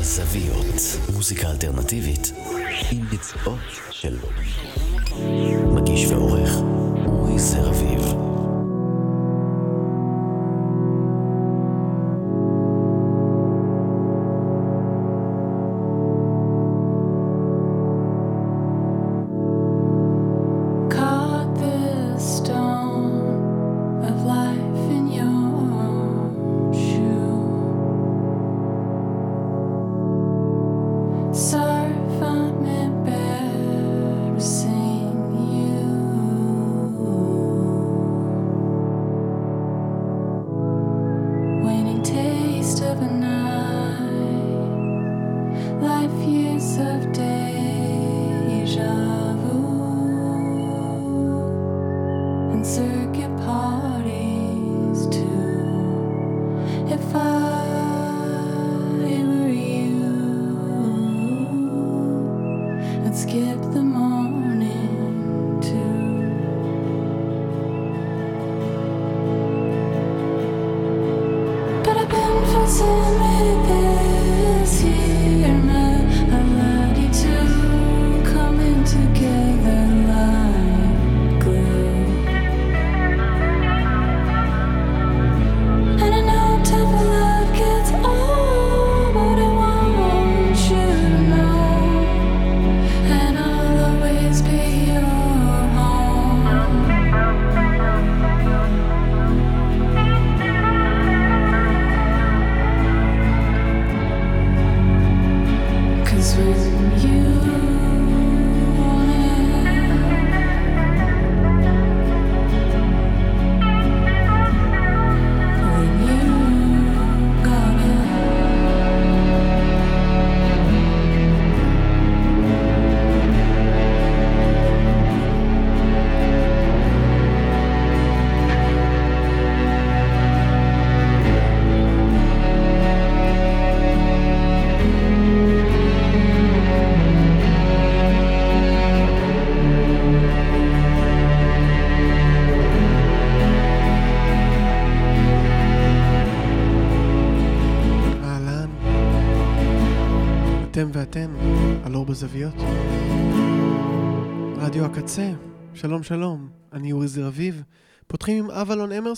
אור בזוויות. מוזיקה אלטרנטיבית עם ביצועות של מגיש ועורך אורי זרביב.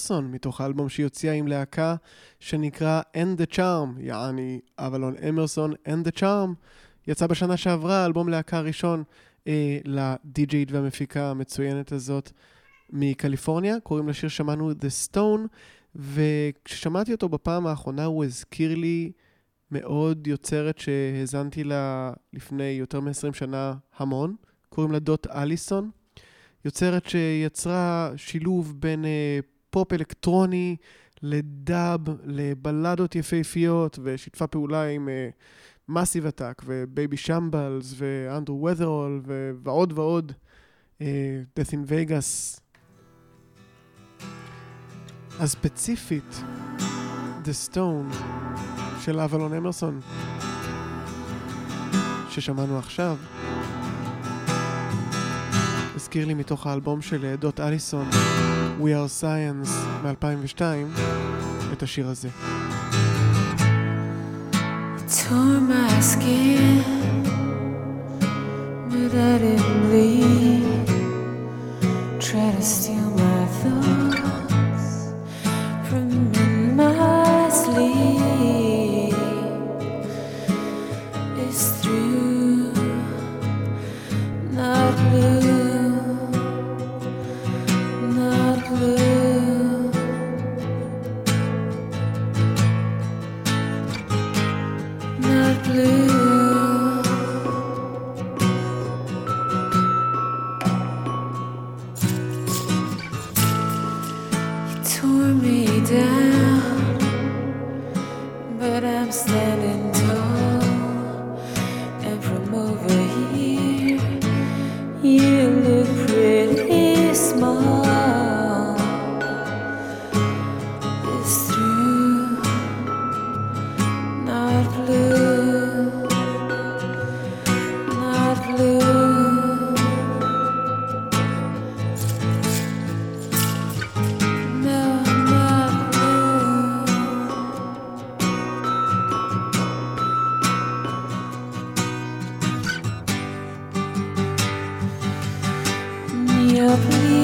אמרסון, מתוך האלבום שהיא הוציאה עם להקה שנקרא End the Charm, יעני אבלון אמרסון End the Charm. יצא בשנה שעברה, אלבום להקה ראשון אה, לדי-ג'יית והמפיקה המצוינת הזאת מקליפורניה. קוראים לשיר שמענו The Stone, וכששמעתי אותו בפעם האחרונה הוא הזכיר לי מאוד יוצרת שהאזנתי לה לפני יותר מ-20 שנה המון, קוראים לה דוט אליסון. יוצרת שיצרה שילוב בין אה, פופ אלקטרוני ל dub, לבלדות יפהפיות, ושיתפה פעולה עם אה, Massive Attack, ו Babyshambles, ואנדרו ות'רול, ועוד ועוד. אה, Death in Vegas. אז ספציפית, The Stone של אבלון אמרסון, ששמענו עכשיו, הזכיר לי מתוך האלבום של אה, דוט אליסון, We are Science מ-2002, את השיר הזה. Tore my skin, but I didn't bleed. Try to steal my thoughts Please. me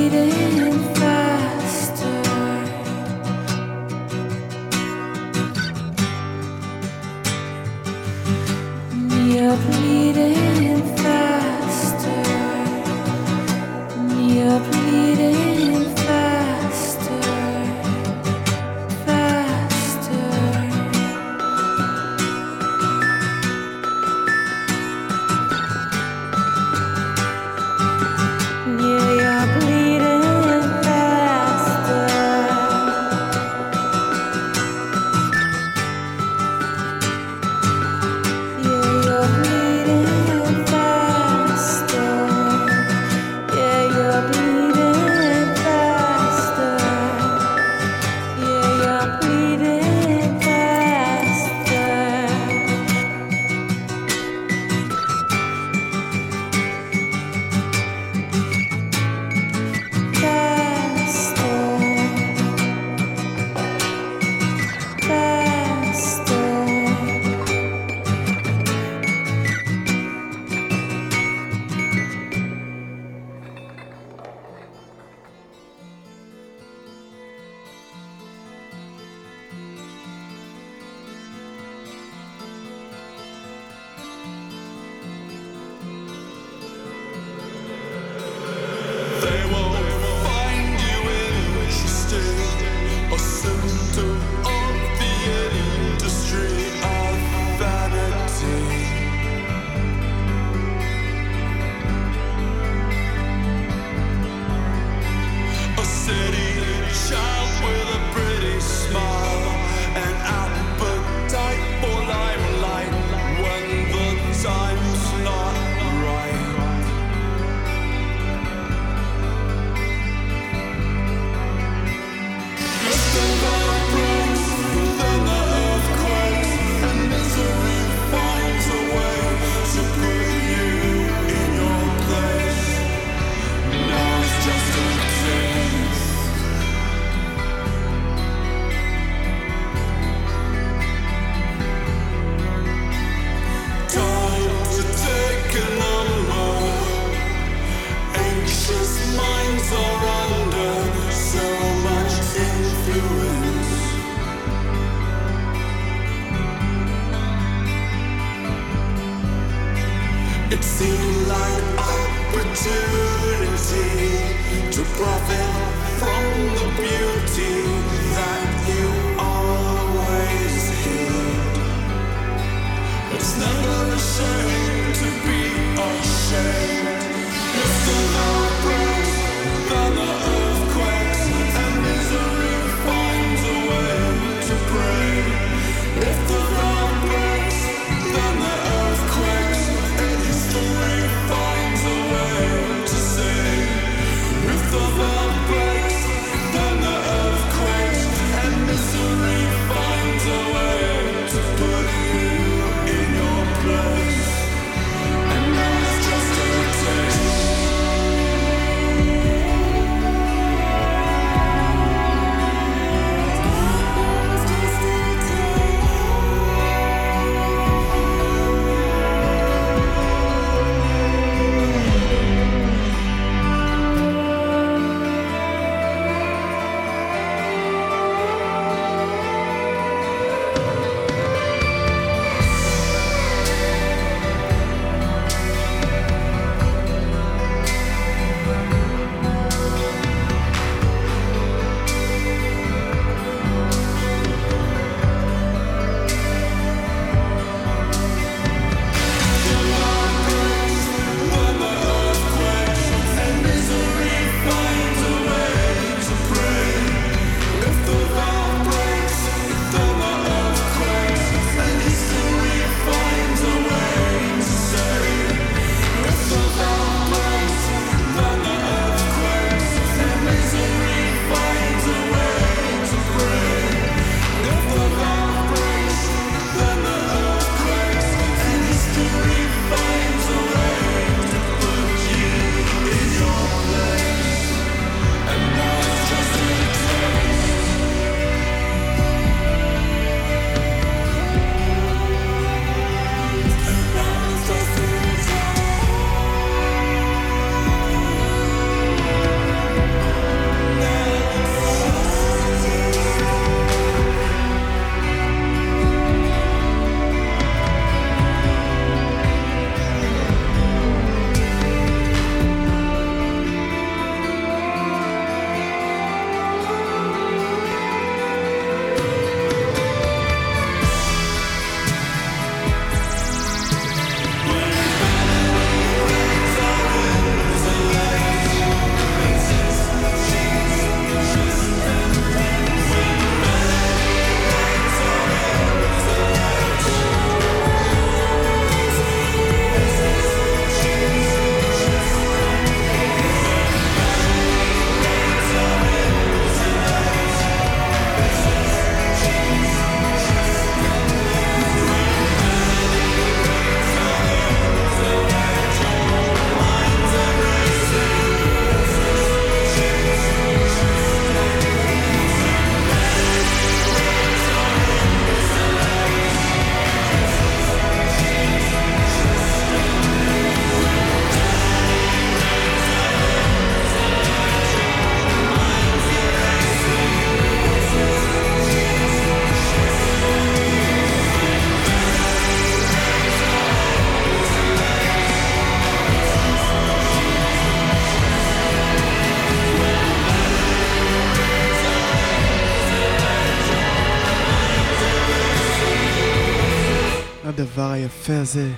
היפה הזה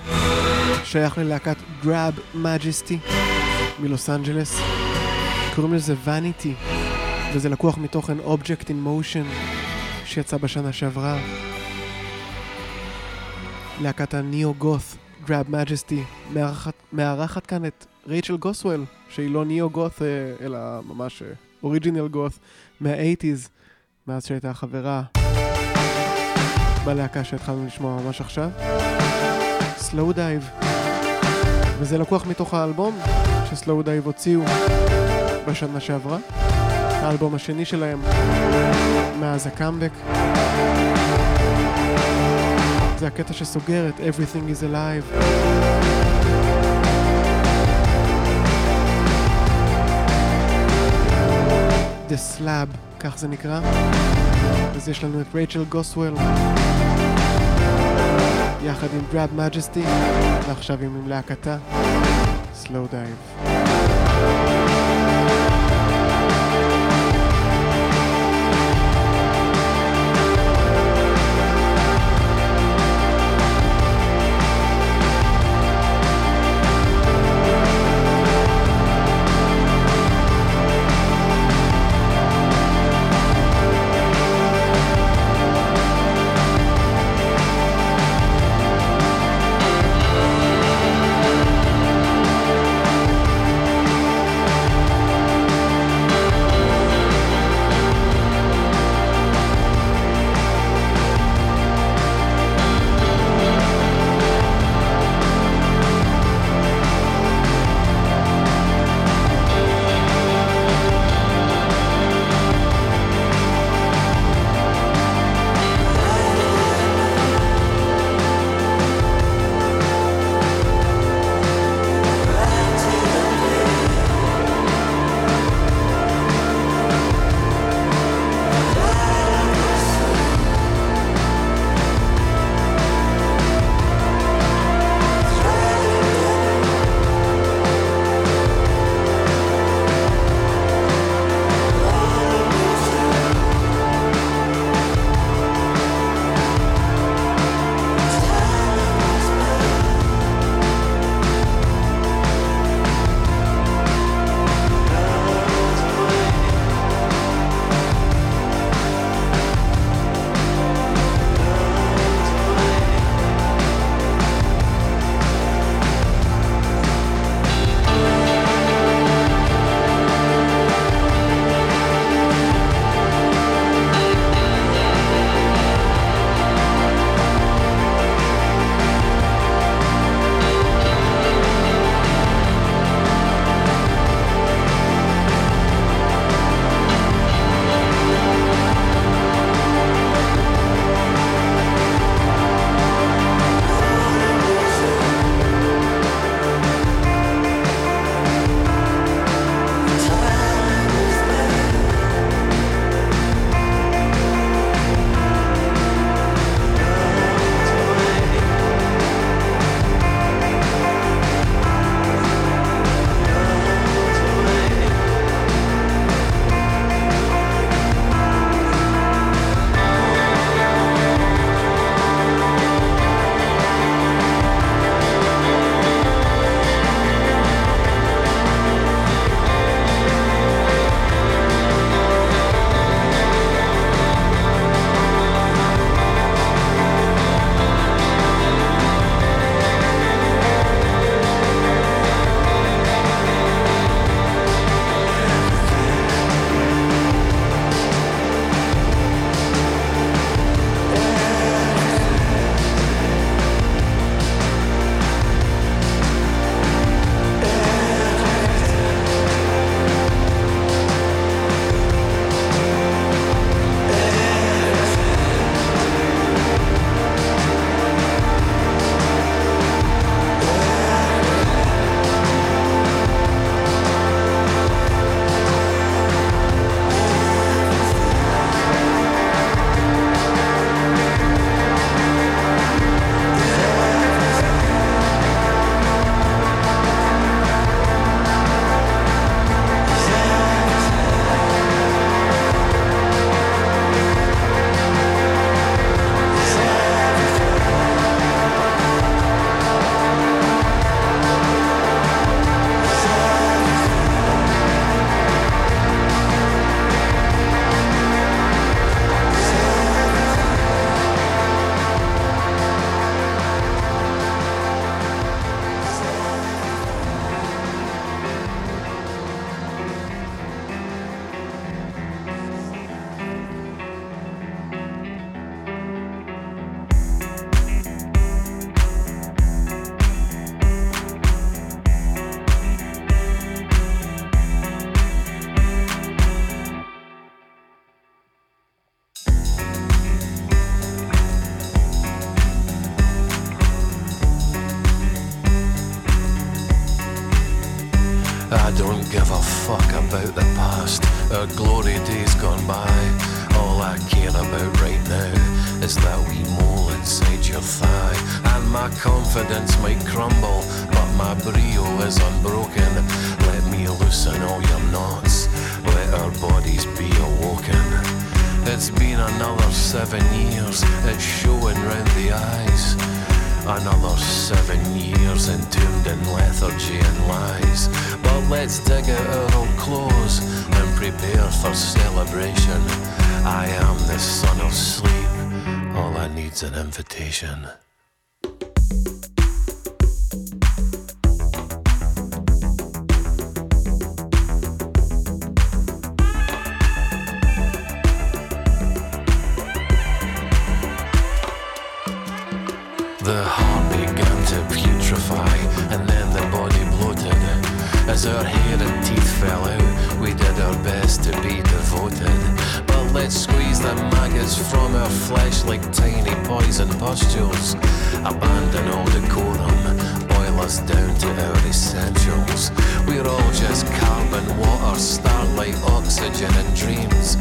שייך ללהקת Drab Majesty מלוס אנג'לס. קוראים לזה Vanity, וזה לקוח מתוך An Object in Motion שיצא בשנה שעברה. להקת ה neo-goth Drab Majesty מארחת כאן את רייצ'ל גוסוול, שהיא לא neo-goth אלא ממש original goth מה-80's, מאז שהייתה חברה בלהקה שהתחלנו לשמוע ממש עכשיו. Slowdive. וזה לקוח מתוך האלבום ש Slowdive הוציאו בשנה שעברה. האלבום השני שלהם מאז הקאמבק. זה הקטע שסוגר את Everything is Alive. The Slab, כך זה נקרא. אז יש לנו את רייצ'ל גוסוול, יחד עם Drab Majesty, ועכשיו עם להקתה, Slowdive. The heart began to putrefy, and then the body bloated. As our hair and teeth fell out, we did our best to be devoted. But let's squeeze the maggots from our flesh like tiny poison pustules. Abandon all decorum, boil us down to our essentials. We're all just carbon, water, starlight, oxygen, and dreams.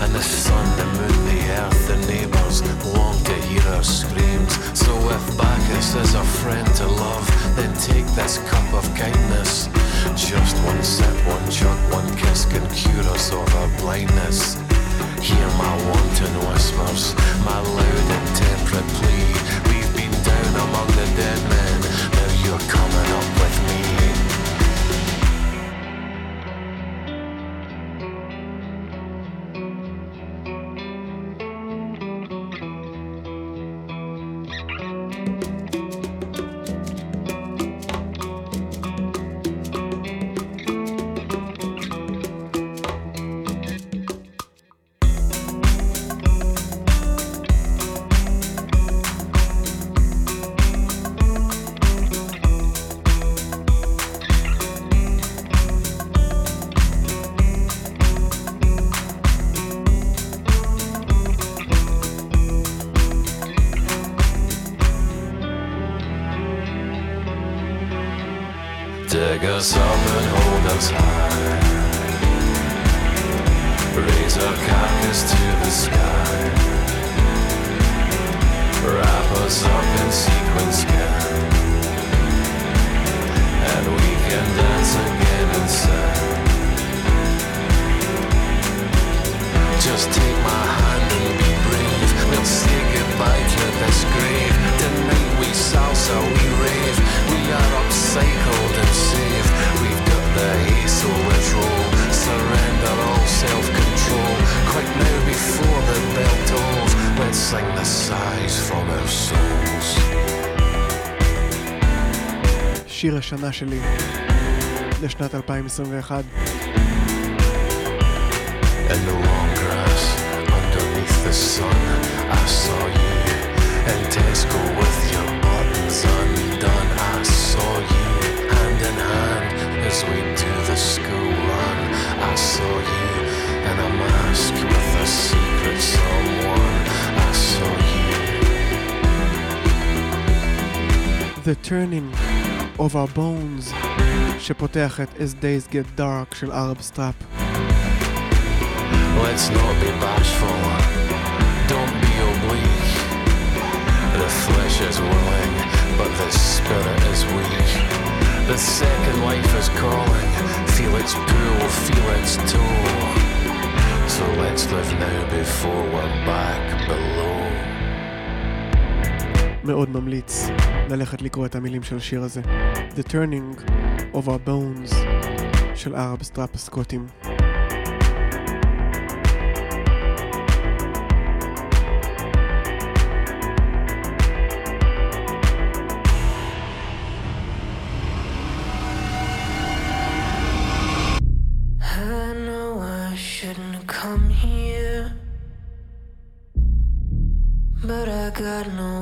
And the sun, the moon, the earth, the neighbours long screams. So if Bacchus is a friend to love, then take this cup of kindness. Just one sip, one chug, one kiss can cure us of our blindness. Hear my wanton whispers, my loud intemperate plea. We've been down among the dead men, now you're coming up to the sky. Wrap us up in. And we can dance again. Just take my hand and be brave. We'll say goodbye to this grave. We salsa, we rave. We are upcycled and. We've got the. Surrender all self-control Quick now before the bell tolls. Let's sing the sighs from our souls. שיר השנה שלי לשנת 2021. In the long grass, underneath the sun, I saw you in Tesco with your buttons undone. I saw you hand in hand as we do the school run. I saw you in a mask with a secret someone. I saw you. The Turning of Our Bones שפותח את As Days Get Dark של ערב סטראפ. Let's not be bashful. Don't be oblique. The flesh is willing, but the spirit is weak. The second life is calling. Feel its pull, feel its toll. So let's live now before we're back below. מאוד ממליץ ללכת לקרוא את המילים של השיר הזה. The Turning of Our Bones של Arab Strap הסקוטים. got no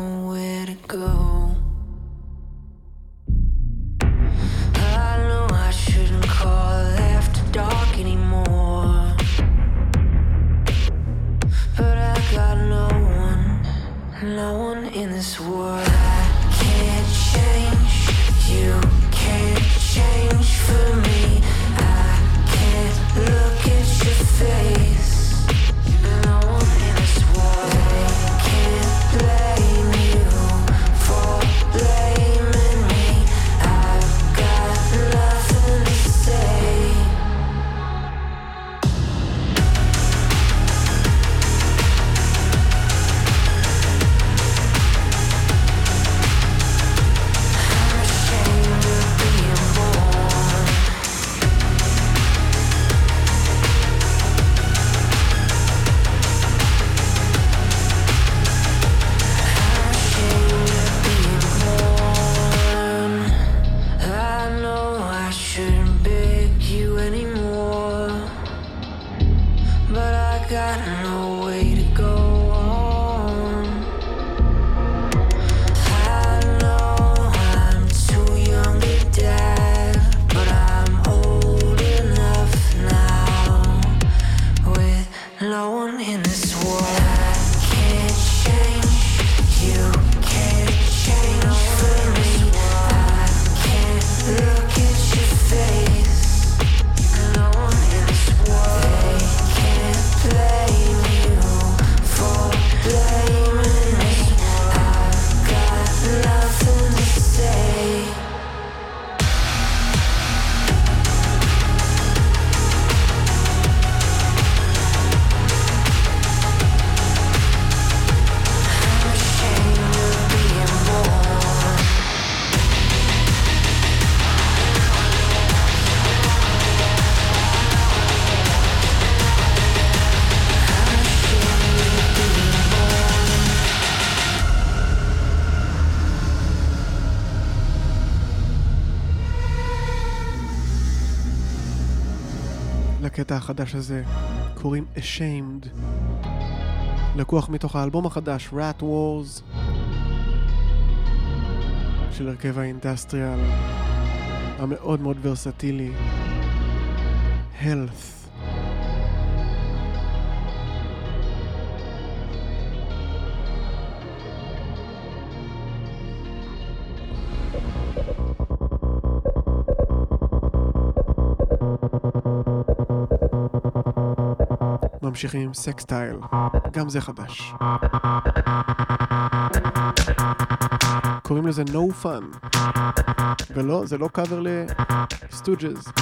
החדש הזה קוראים Ashamed. לקוח מתוך האלבום החדש Rat Wars של הרכב האינדסטריאל המאוד מאוד ורסטילי Health. ממשיכים עם סקסטייל, גם זה חדש. קוראים לזה No Fun. ולא, זה לא קאבר לסטוג'ז.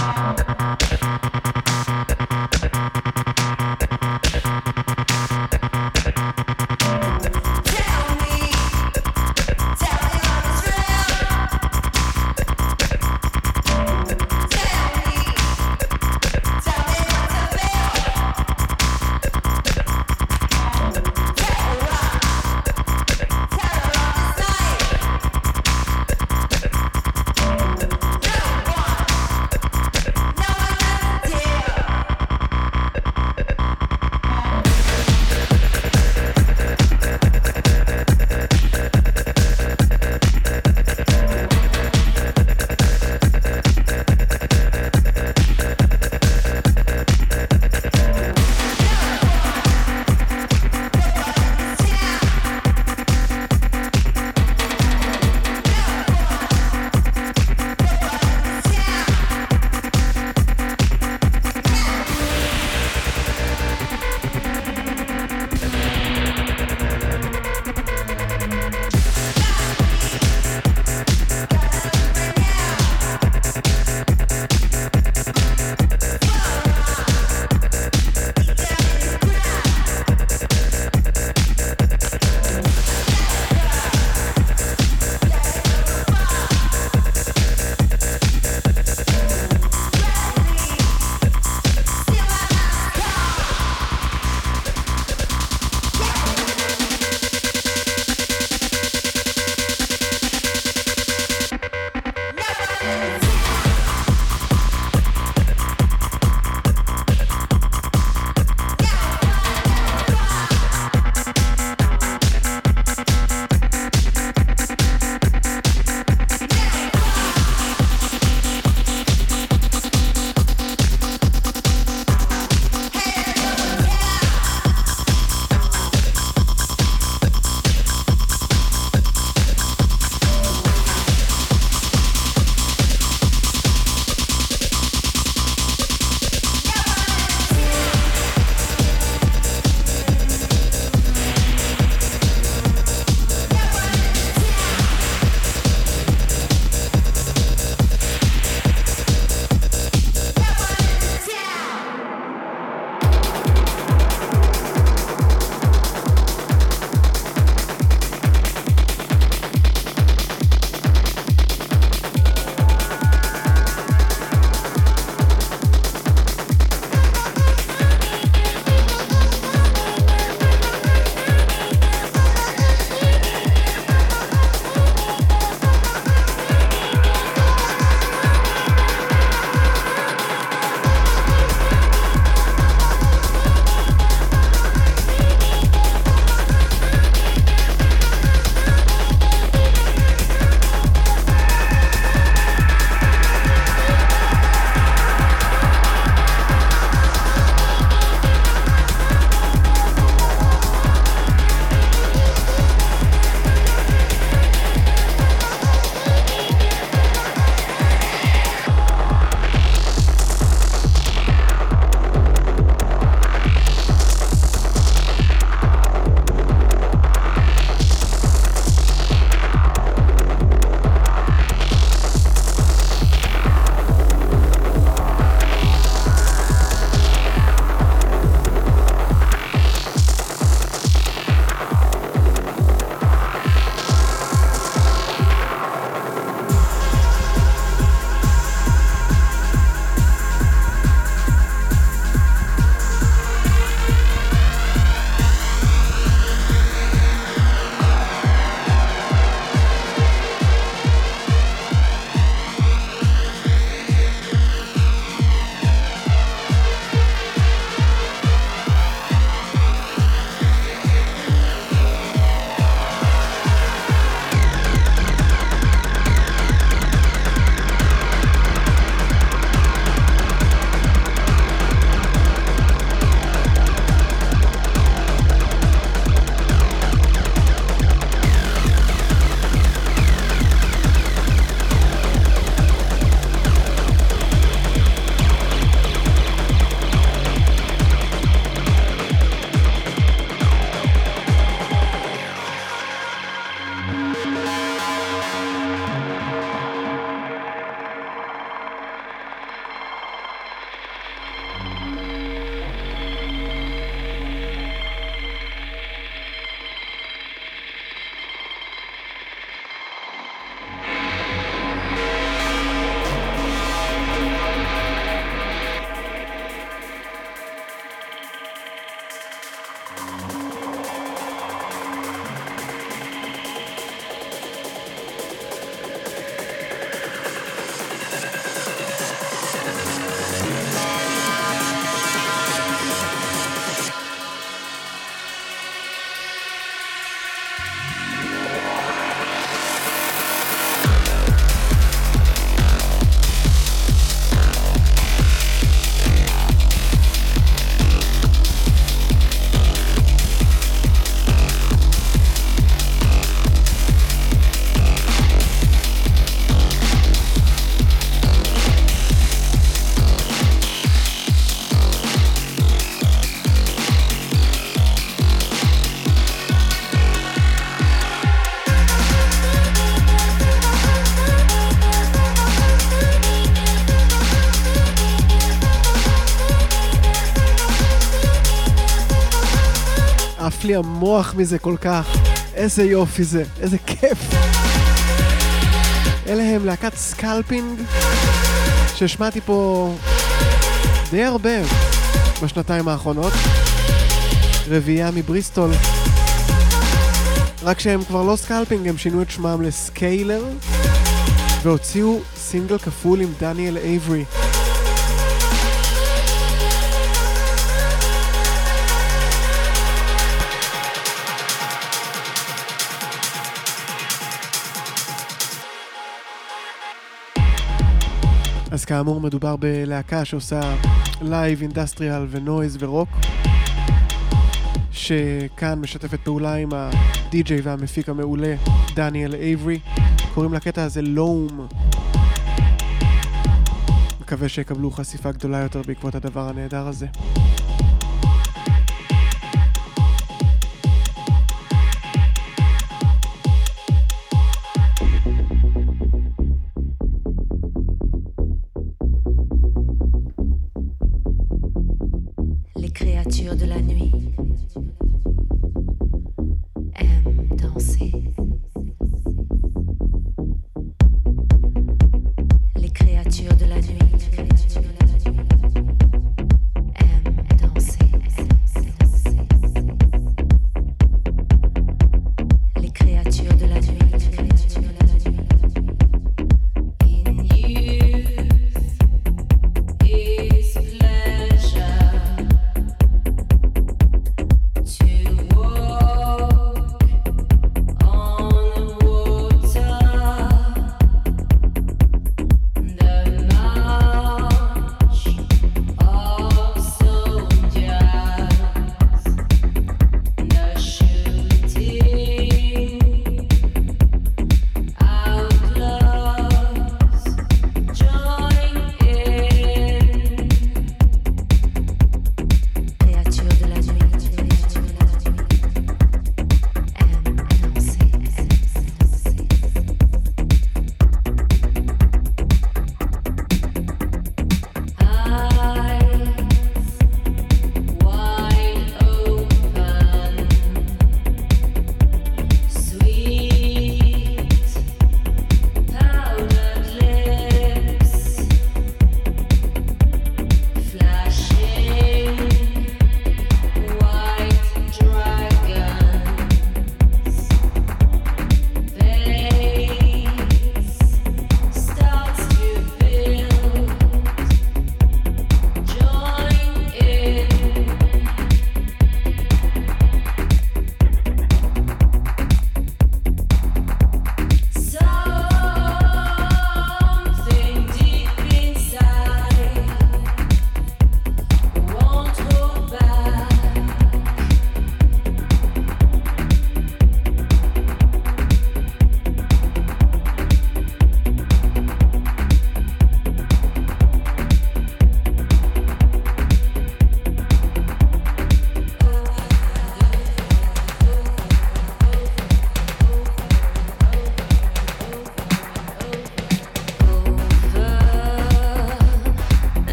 לי המוח מזה כל כך. איזה יופי זה, איזה כיף. אלה הם להקת Scalping, שהשמעתי פה די הרבה בשנתיים האחרונות. רביעייה מבריסטול. רק שהם כבר לא Scalping, הם שינו את שמם ל Scaler, והוציאו סינגל כפול עם דניאל אייברי. כאמור מדובר בלהקה שעושה live, industrial ו noise ורוק שכאן משתפת פעולה עם הדי-ג'יי והמפיק המעולה דניאל אייברי. קוראים לקטע הזה Loam מקווה שיקבלו חשיפה גדולה יותר בעקבות הדבר הנהדר הזה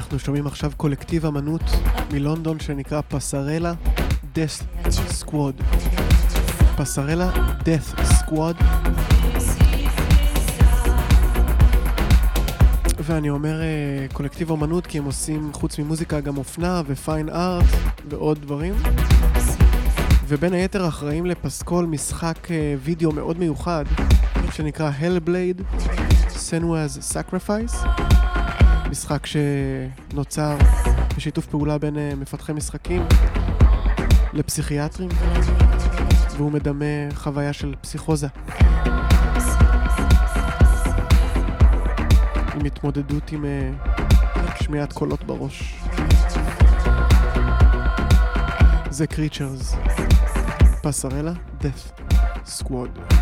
אנחנו שומעים עכשיו קולקטיב אמנות מלונדון שנקרא פסרלה Death Squad. פסרלה Death Squad. ואני אומר אה, קולקטיב אמנות כי הם עושים חוץ ממוזיקה גם אופנה ופיין ארט ועוד דברים. ובין היתר אחראים לפסקול משחק אה, וידאו מאוד מיוחד שנקרא Hellblade Senua's Sacrifice משחק שנוצר בשיתוף פעולה בין אה, מפתחי משחקים לפסיכיאטרים והוא מדמה חוויה של פסיכוזה. עם התמודדות עם אה, שמיעת קולות בראש. זה קריצ'רס פסרלה death squad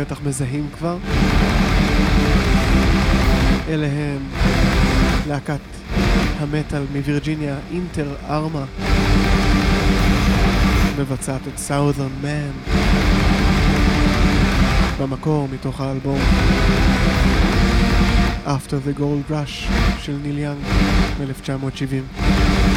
בטח מזהים כבר. אלה הם להקת המטאל מווירג'יניה, אינטר ארמה, מבצעת את Southern Man, במקור מתוך האלבום After the Gold Rush של ניל יאנג מ-1970.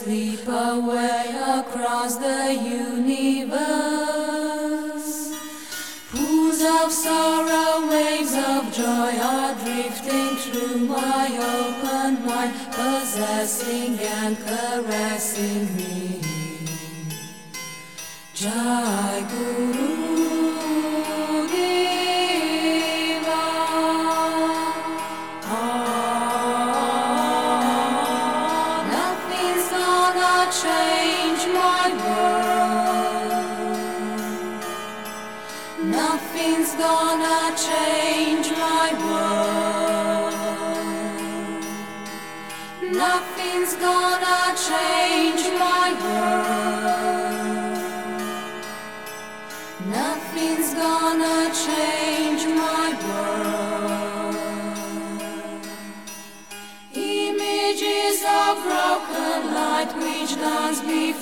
Sleep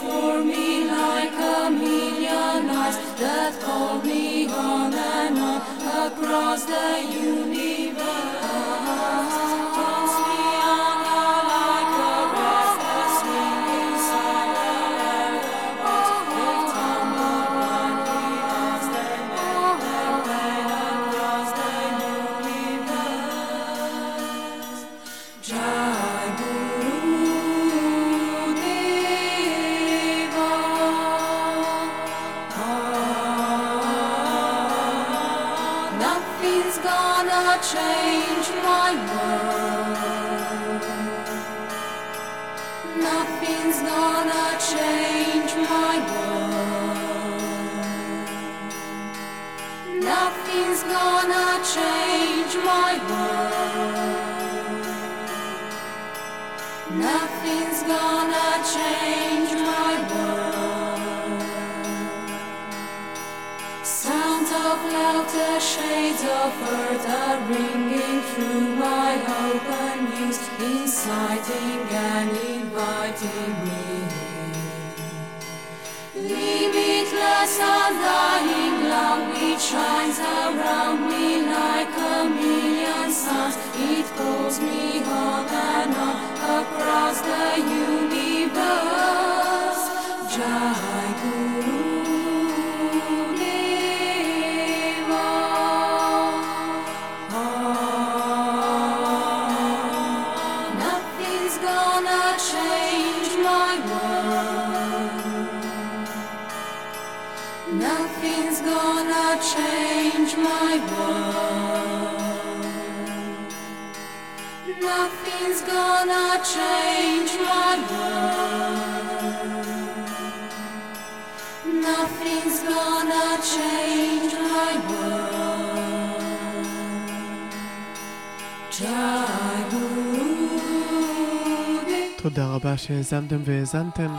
before me like a million eyes that call me on and on across the universe. Limitless, undying love shines around me like a million suns. It calls me on and on across the universe. Jai Nothing's gonna change my world. Nothing's gonna change my world. תודה רבה שהאזנתם והאזנתם.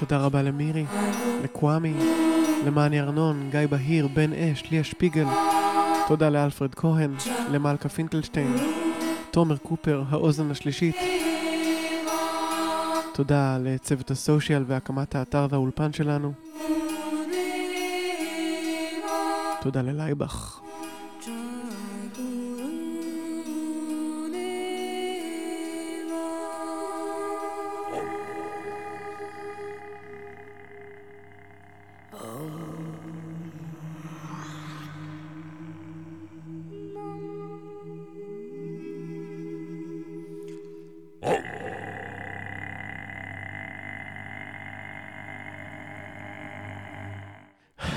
תודה רבה למירי, לקוואמי, למאני ארנון, גיא בהיר, בן אש, ליה שפיגל. תודה לאלפרד כהן, למלכה פינקלשטיין, תומר קופר, האוזן השלישית. תודה לצוות הסושיאל והקמת האתר והאולפן שלנו. תודה ללייבך.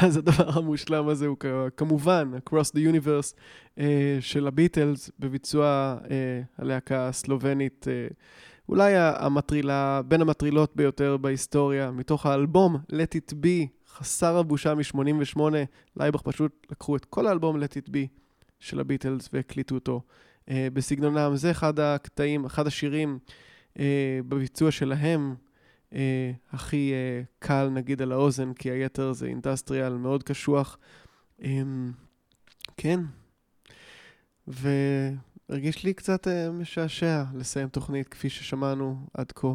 אז הדבר המושלם הזה הוא כמובן Across the Universe אה, של הביטלס בביצוע אה, הלהקה הסלובנית, אה, אולי המטרילה, בין המטרילות ביותר בהיסטוריה, מתוך האלבום Let It Be, חסר הבושה מ-88, לייבך פשוט לקחו את כל האלבום Let It Be של הביטלס והקליטו אותו אה, בסגנונם. זה אחד הקטעים, אחד השירים אה, בביצוע שלהם. אה, הכי אה, קל נגיד על האוזן, כי היתר זה industrial מאוד קשוח. אה, כן. והרגיש לי קצת אה, משעשע לסיים תוכנית כפי ששמענו עד כה.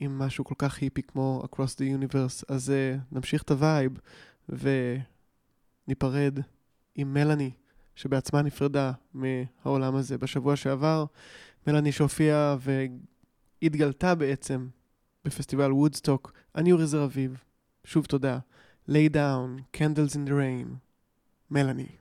עם משהו כל כך היפי כמו Across the Universe, אז אה, נמשיך את ה vibe וניפרד עם מלאני, שבעצמה נפרדה מהעולם הזה בשבוע שעבר. מלאני שהופיעה והתגלתה בעצם בפסטיבל וודסטוק, אני אורי זר אביב, שוב תודה. lay down, candles in the rain, מלאני.